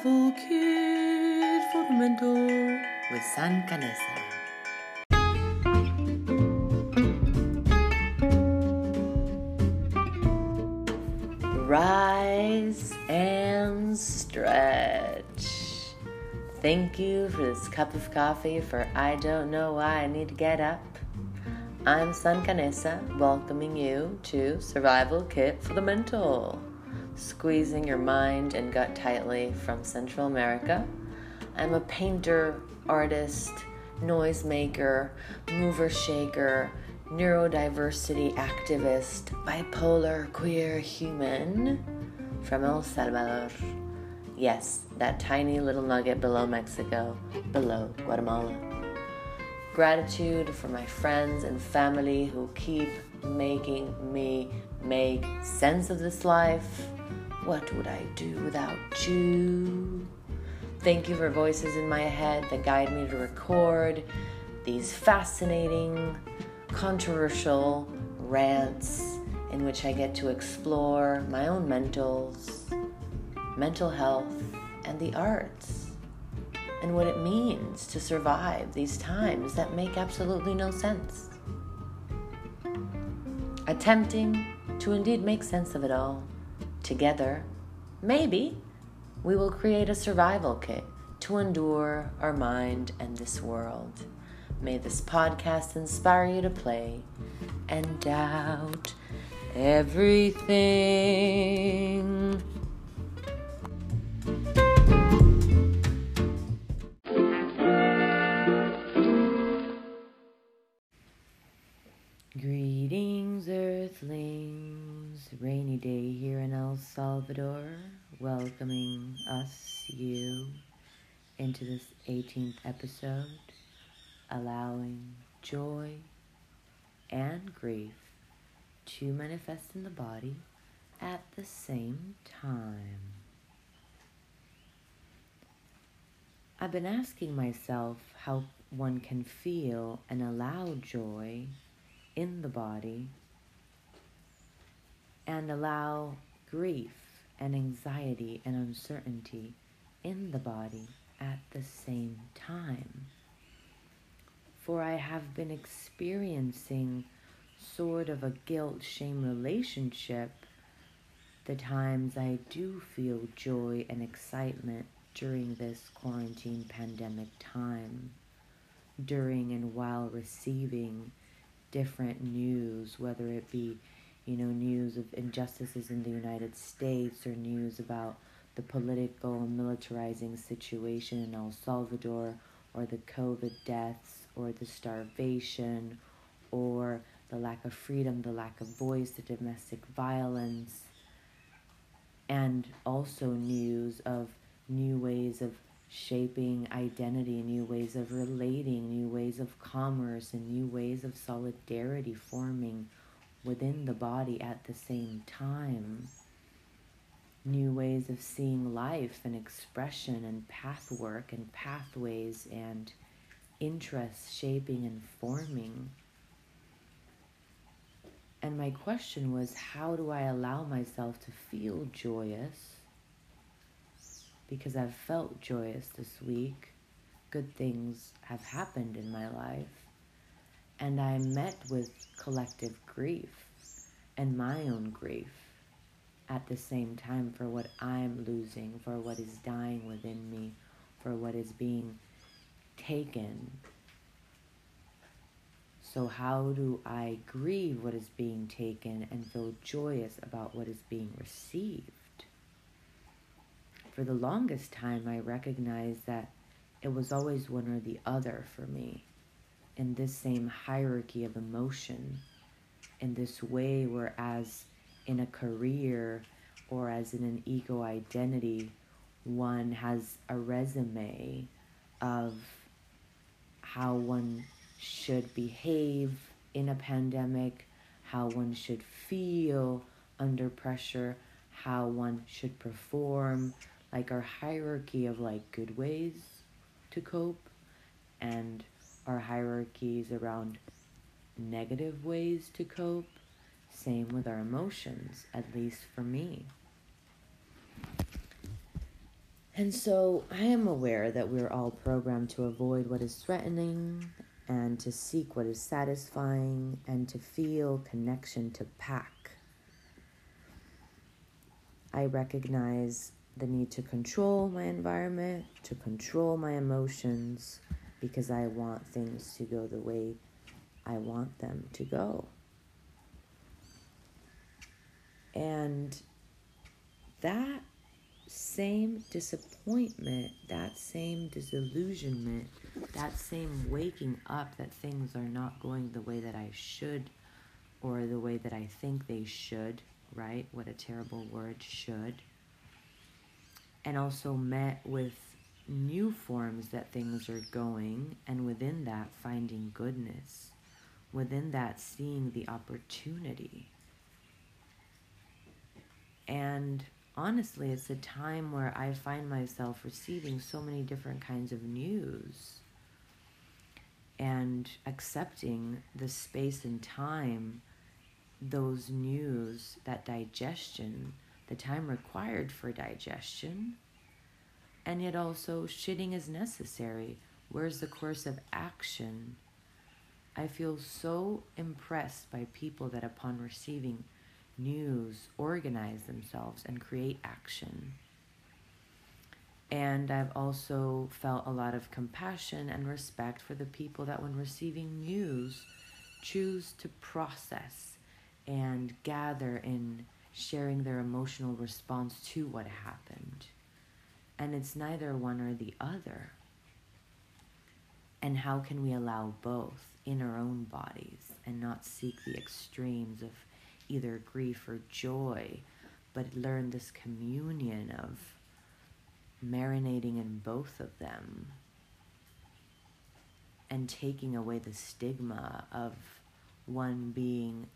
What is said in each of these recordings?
Survival Kit for the Mental with San Canessa. Rise and stretch. Thank you for this cup of coffee, for I don't know why I need to get up. I'm San Canessa, welcoming you to Survival Kit for the Mental squeezing your mind and gut tightly from Central America. I'm a painter, artist, noisemaker, mover shaker, neurodiversity activist, bipolar queer human from El Salvador. Yes, that tiny little nugget below Mexico, below Guatemala. Gratitude for my friends and family who keep making me make sense of this life what would I do without you? Thank you for voices in my head that guide me to record these fascinating, controversial rants in which I get to explore my own mentals, mental health, and the arts, and what it means to survive these times that make absolutely no sense. Attempting to indeed make sense of it all Together, maybe, we will create a survival kit to endure our mind and this world. May this podcast inspire you to play and doubt everything. Salvador, welcoming us, you, into this 18th episode, allowing joy and grief to manifest in the body at the same time. I've been asking myself how one can feel and allow joy in the body and allow grief and anxiety and uncertainty in the body at the same time. For I have been experiencing sort of a guilt shame relationship the times I do feel joy and excitement during this quarantine pandemic time, during and while receiving different news, whether it be, you know, news of injustices in the United States or news about the political and militarizing situation in El Salvador or the COVID deaths or the starvation or the lack of freedom, the lack of voice, the domestic violence, and also news of new ways of shaping identity, new ways of relating, new ways of commerce, and new ways of solidarity forming within the body at the same time. New ways of seeing life and expression and pathwork and pathways and interests shaping and forming. And my question was how do I allow myself to feel joyous? because I've felt joyous this week. Good things have happened in my life. And I met with collective grief and my own grief at the same time for what I'm losing, for what is dying within me, for what is being taken. So, how do I grieve what is being taken and feel joyous about what is being received? for the longest time, I recognized that it was always one or the other for me in this same hierarchy of emotion, in this way, whereas in a career or as in an ego identity, one has a resume of how one should behave in a pandemic, how one should feel under pressure, how one should perform, like our hierarchy of like good ways to cope and our hierarchies around negative ways to cope. Same with our emotions, at least for me. And so I am aware that we're all programmed to avoid what is threatening and to seek what is satisfying and to feel connection to pack. I recognize the need to control my environment, to control my emotions, because I want things to go the way I want them to go. And that same disappointment, that same disillusionment, that same waking up that things are not going the way that I should or the way that I think they should, right? What a terrible word, should. And also met with new forms that things are going, and within that, finding goodness. Within that, seeing the opportunity. And honestly, it's a time where I find myself receiving so many different kinds of news and accepting the space and time, those news, that digestion, the time required for digestion, and yet also shitting is necessary. Where's the course of action? I feel so impressed by people that upon receiving news organize themselves and create action. And I've also felt a lot of compassion and respect for the people that, when receiving news, choose to process and gather in sharing their emotional response to what happened. And it's neither one or the other. And how can we allow both in our own bodies and not seek the extremes of either grief or joy, but learn this communion of marinating in both of them and taking away the stigma of one being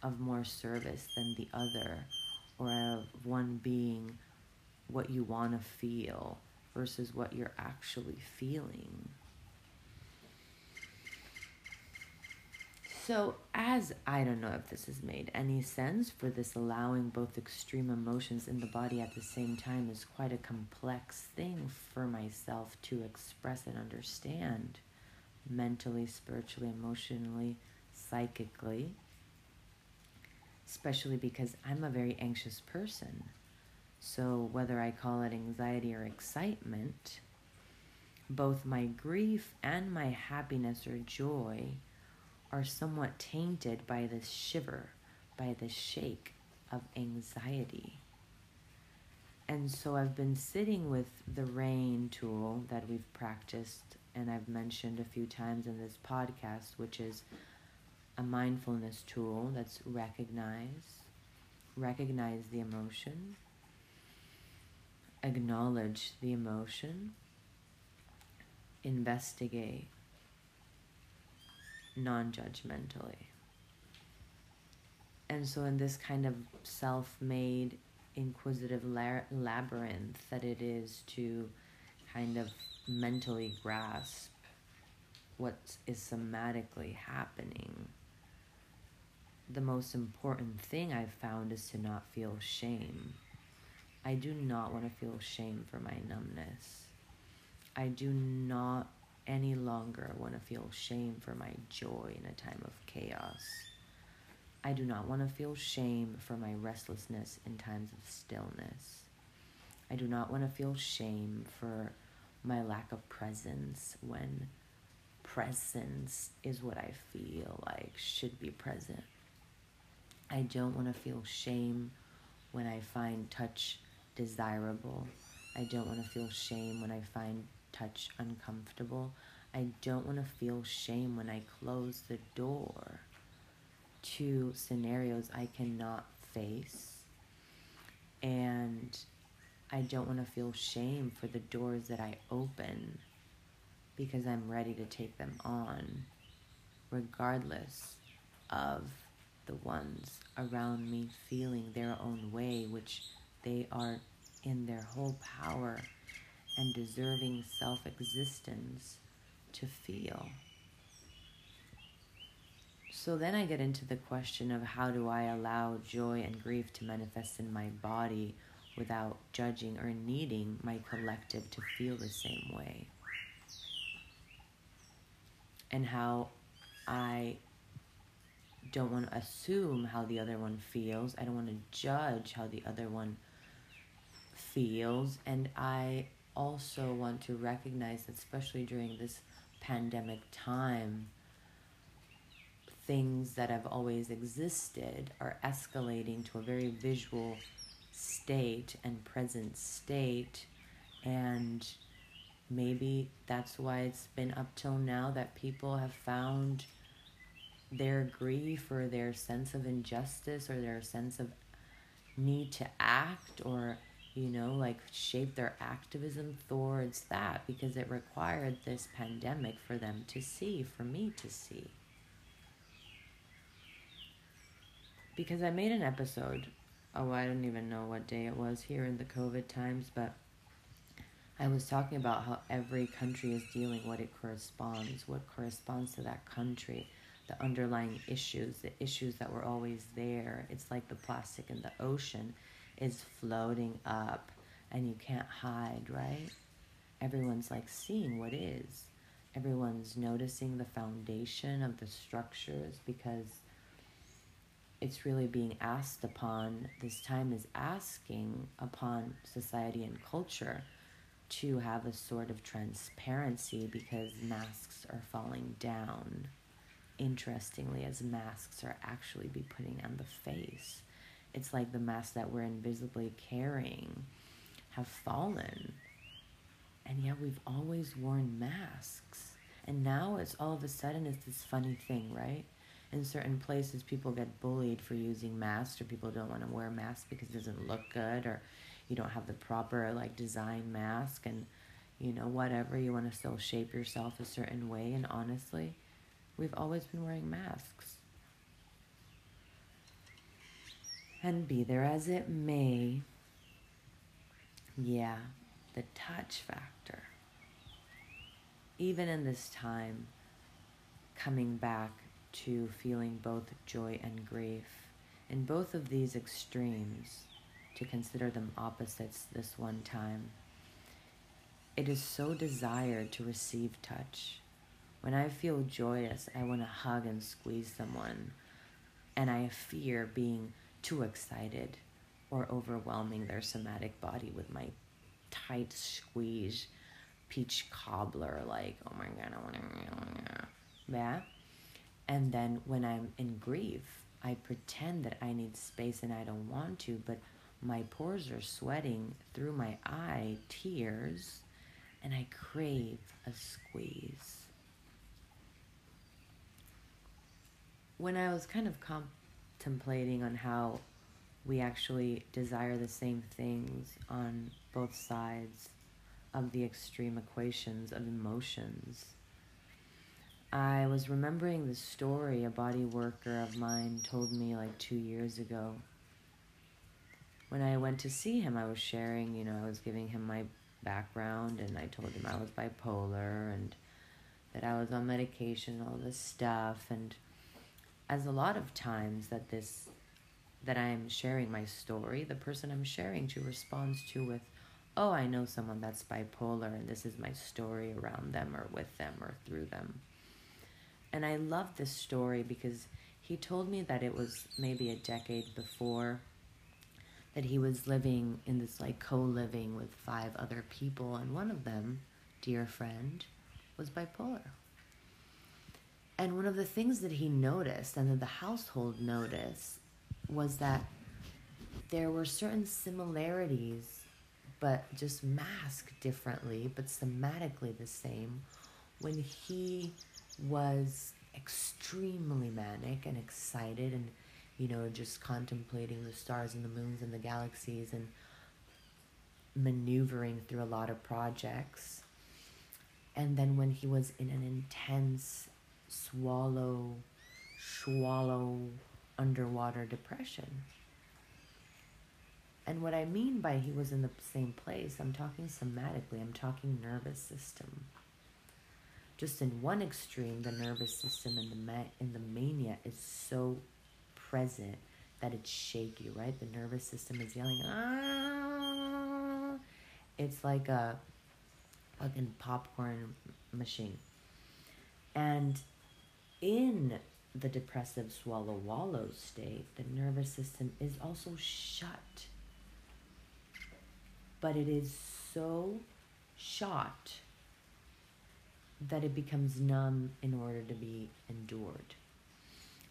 of more service than the other, or of one being what you want to feel versus what you're actually feeling. So, as I don't know if this has made any sense for this allowing both extreme emotions in the body at the same time is quite a complex thing for myself to express and understand mentally, spiritually, emotionally, psychically, especially because I'm a very anxious person. So, whether I call it anxiety or excitement, both my grief and my happiness or joy are somewhat tainted by this shiver, by this shake of anxiety. And so I've been sitting with the RAIN tool that we've practiced and I've mentioned a few times in this podcast, which is a mindfulness tool that's recognize, recognize the emotion, acknowledge the emotion, investigate, non judgmentally. And so, in this kind of self made inquisitive la- labyrinth that it is to kind of mentally grasp what is somatically happening, the most important thing I've found is to not feel shame. I do not want to feel shame for my numbness. I do not any longer want to feel shame for my joy in a time of chaos. I do not want to feel shame for my restlessness in times of stillness. I do not want to feel shame for my lack of presence when presence is what I feel like should be present. I don't want to feel shame when I find touch desirable. I don't want to feel shame when I find touch uncomfortable. I don't want to feel shame when I close the door to scenarios I cannot face. And I don't want to feel shame for the doors that I open because I'm ready to take them on, regardless of the ones around me feeling their own way, which they are in their whole power and deserving self existence to feel. So then I get into the question of how do I allow joy and grief to manifest in my body without judging or needing my collective to feel the same way. And how I don't want to assume how the other one feels. I don't want to judge how the other one feels. And I also want to recognize, that, especially during this pandemic time, things that have always existed are escalating to a very visual state and present state. And maybe that's why it's been up till now that people have found their grief or their sense of injustice or their sense of need to act or you know like shape their activism towards that because it required this pandemic for them to see for me to see because i made an episode oh i don't even know what day it was here in the covid times but i was talking about how every country is dealing what it corresponds what corresponds to that country the underlying issues, the issues that were always there. It's like the plastic in the ocean is floating up and you can't hide, right? Everyone's like seeing what is. Everyone's noticing the foundation of the structures because it's really being asked upon, this time is asking upon society and culture to have a sort of transparency because masks are falling down interestingly as masks are actually be putting on the face. It's like the masks that we're invisibly carrying have fallen. And yet we've always worn masks. And now it's all of a sudden it's this funny thing, right? In certain places people get bullied for using masks or people don't want to wear masks because it doesn't look good or you don't have the proper like design mask and you know whatever you want to still shape yourself a certain way and honestly We've always been wearing masks. And be there as it may, yeah, the touch factor. Even in this time, coming back to feeling both joy and grief, in both of these extremes, to consider them opposites this one time, it is so desired to receive touch when I feel joyous, I want to hug and squeeze someone, and I fear being too excited or overwhelming their somatic body with my tight squeeze peach cobbler like oh my god I want to yeah and then when I'm in grief I pretend that I need space and I don't want to but my pores are sweating through my eye tears and I crave a squeeze. When I was kind of contemplating on how we actually desire the same things on both sides of the extreme equations of emotions, I was remembering the story a body worker of mine told me like two years ago. When I went to see him, I was sharing, you know, I was giving him my background and I told him I was bipolar and that I was on medication, all this stuff. And as a lot of times that this that I'm sharing my story, the person I'm sharing to responds to with, "Oh, I know someone that's bipolar and this is my story around them or with them or through them." And I love this story because he told me that it was maybe a decade before that he was living in this like co-living with five other people and one of them, dear friend, was bipolar. And one of the things that he noticed and that the household noticed was that there were certain similarities, but just masked differently, but somatically the same, when he was extremely manic and excited and, you know, just contemplating the stars and the moons and the galaxies and maneuvering through a lot of projects. And then when he was in an intense swallow, swallow underwater depression. And what I mean by he was in the same place, I'm talking somatically, I'm talking nervous system. Just in one extreme, the nervous system and the ma- in the mania is so present that it's shaky, right? The nervous system is yelling, ah. It's like a fucking popcorn machine. And in the depressive swallow wallow state, the nervous system is also shut. But it is so shot that it becomes numb in order to be endured.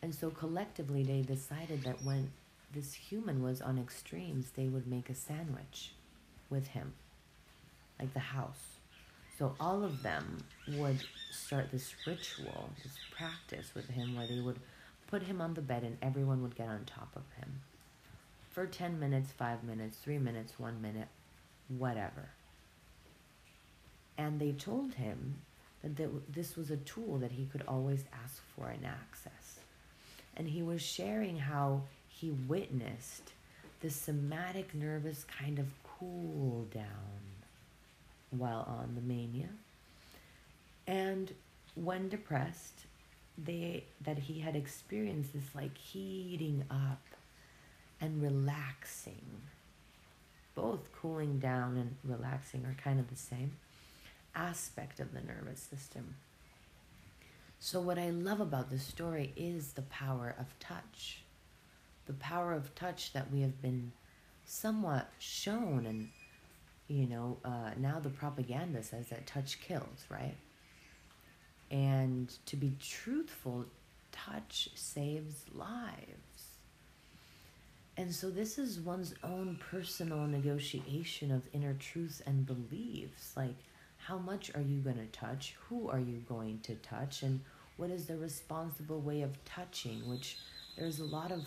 And so collectively, they decided that when this human was on extremes, they would make a sandwich with him, like the house. So all of them would start this ritual, this practice with him where they would put him on the bed and everyone would get on top of him for 10 minutes, 5 minutes, 3 minutes, 1 minute, whatever. And they told him that this was a tool that he could always ask for and access. And he was sharing how he witnessed the somatic nervous kind of cool down while on the mania. And when depressed, they that he had experienced this like heating up and relaxing. Both cooling down and relaxing are kind of the same aspect of the nervous system. So, what I love about this story is the power of touch. The power of touch that we have been somewhat shown and you know, uh, now the propaganda says that touch kills, right? And to be truthful, touch saves lives. And so this is one's own personal negotiation of inner truth and beliefs. Like, how much are you going to touch? Who are you going to touch? And what is the responsible way of touching? Which there's a lot of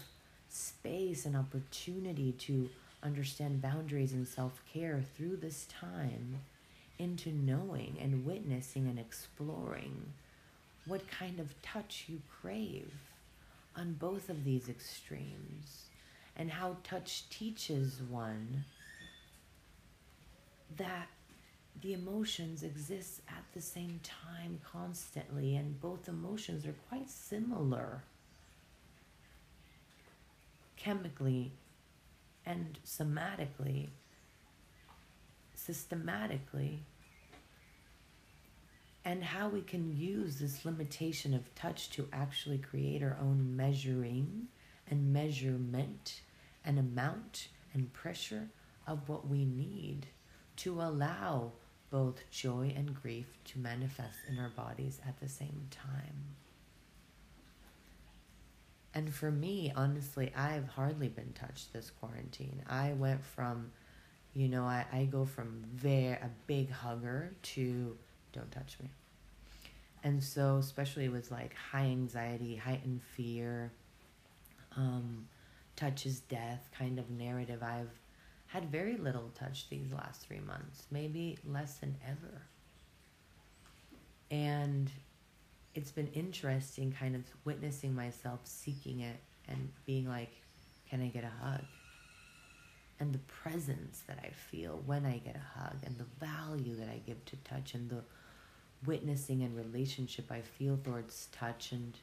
space and opportunity to understand boundaries and self care through this time into knowing and witnessing and exploring what kind of touch you crave on both of these extremes and how touch teaches one that the emotions exist at the same time constantly and both emotions are quite similar chemically and somatically, systematically, and how we can use this limitation of touch to actually create our own measuring and measurement and amount and pressure of what we need to allow both joy and grief to manifest in our bodies at the same time. And for me, honestly, I've hardly been touched this quarantine. I went from, you know, I, I go from very a big hugger to don't touch me. And so, especially with like high anxiety, heightened fear, um, touch is death kind of narrative, I've had very little touch these last three months, maybe less than ever. And it's been interesting kind of witnessing myself seeking it and being like, can I get a hug? And the presence that I feel when I get a hug and the value that I give to touch and the witnessing and relationship I feel towards touch and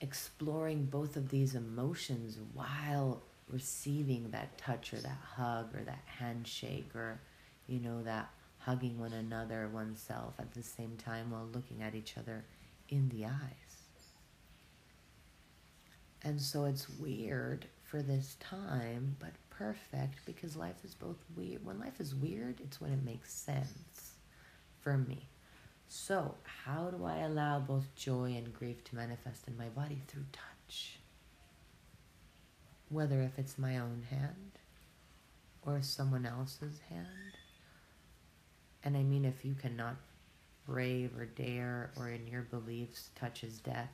exploring both of these emotions while receiving that touch or that hug or that handshake or you know that hugging one another, oneself at the same time while looking at each other in the eyes. And so it's weird for this time, but perfect because life is both weird. When life is weird, it's when it makes sense for me. So, how do I allow both joy and grief to manifest in my body? Through touch. Whether if it's my own hand or someone else's hand and I mean, if you cannot brave or dare or in your beliefs touches death,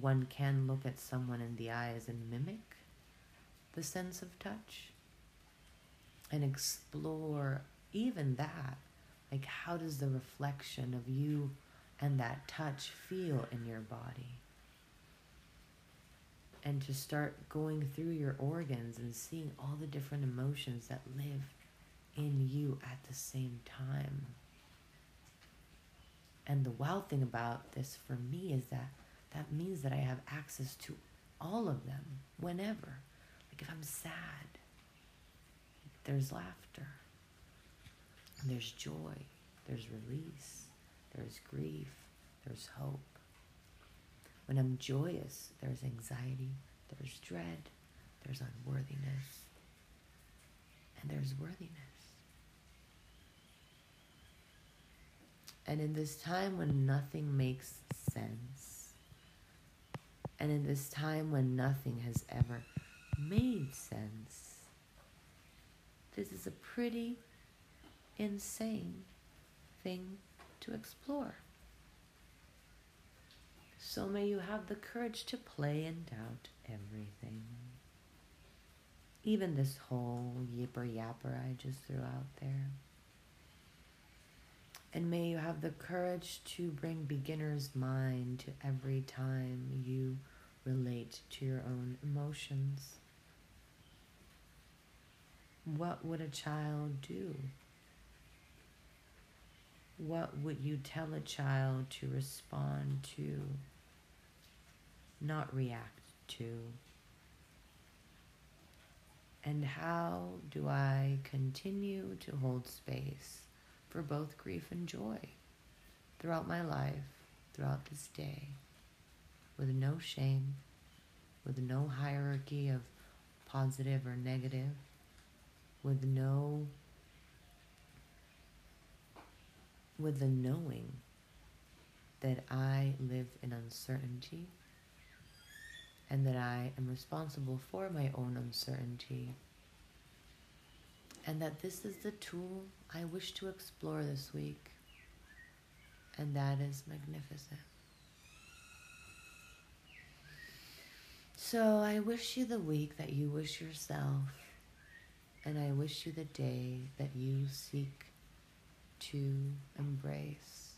one can look at someone in the eyes and mimic the sense of touch and explore even that. Like, how does the reflection of you and that touch feel in your body? And to start going through your organs and seeing all the different emotions that live in you at the same time. And the wild thing about this for me is that that means that I have access to all of them, whenever. Like if I'm sad, there's laughter, there's joy, there's release, there's grief, there's hope. When I'm joyous, there's anxiety, there's dread, there's unworthiness, and there's worthiness. And in this time when nothing makes sense, and in this time when nothing has ever made sense, this is a pretty insane thing to explore. So may you have the courage to play and doubt everything. Even this whole yipper yapper I just threw out there. And may you have the courage to bring beginner's mind to every time you relate to your own emotions. What would a child do? What would you tell a child to respond to, not react to? And how do I continue to hold space for both grief and joy throughout my life, throughout this day, with no shame, with no hierarchy of positive or negative, with no with the knowing that I live in uncertainty and that I am responsible for my own uncertainty and that this is the tool I wish to explore this week and that is magnificent. So I wish you the week that you wish yourself and I wish you the day that you seek to embrace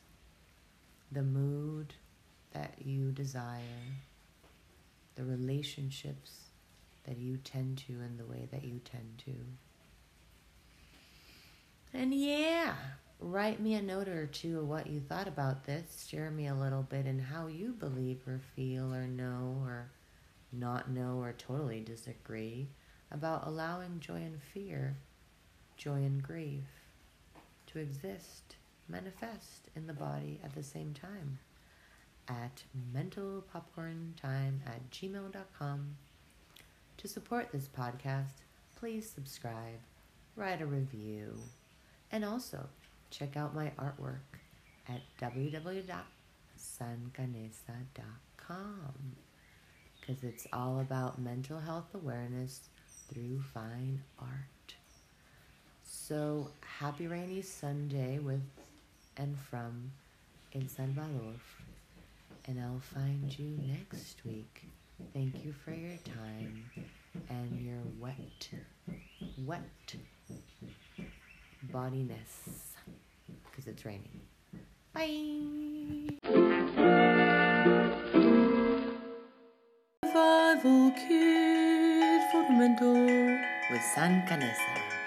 the mood that you desire, the relationships that you tend to, and the way that you tend to. And yeah, write me a note or two of what you thought about this. Share me a little bit in how you believe or feel or know or not know or totally disagree about allowing joy and fear, joy and grief to exist, manifest in the body at the same time at mentalpopcorntime at gmail.com. To support this podcast, please subscribe, write a review, and also check out my artwork at www.sancanesa.com because it's all about mental health awareness through fine art. So happy rainy Sunday with and from El Salvador. And I'll find you next week. Thank you for your time and your wet, wet bodiness because it's raining. Bye. Survival Kit for the Mental with San Canesa.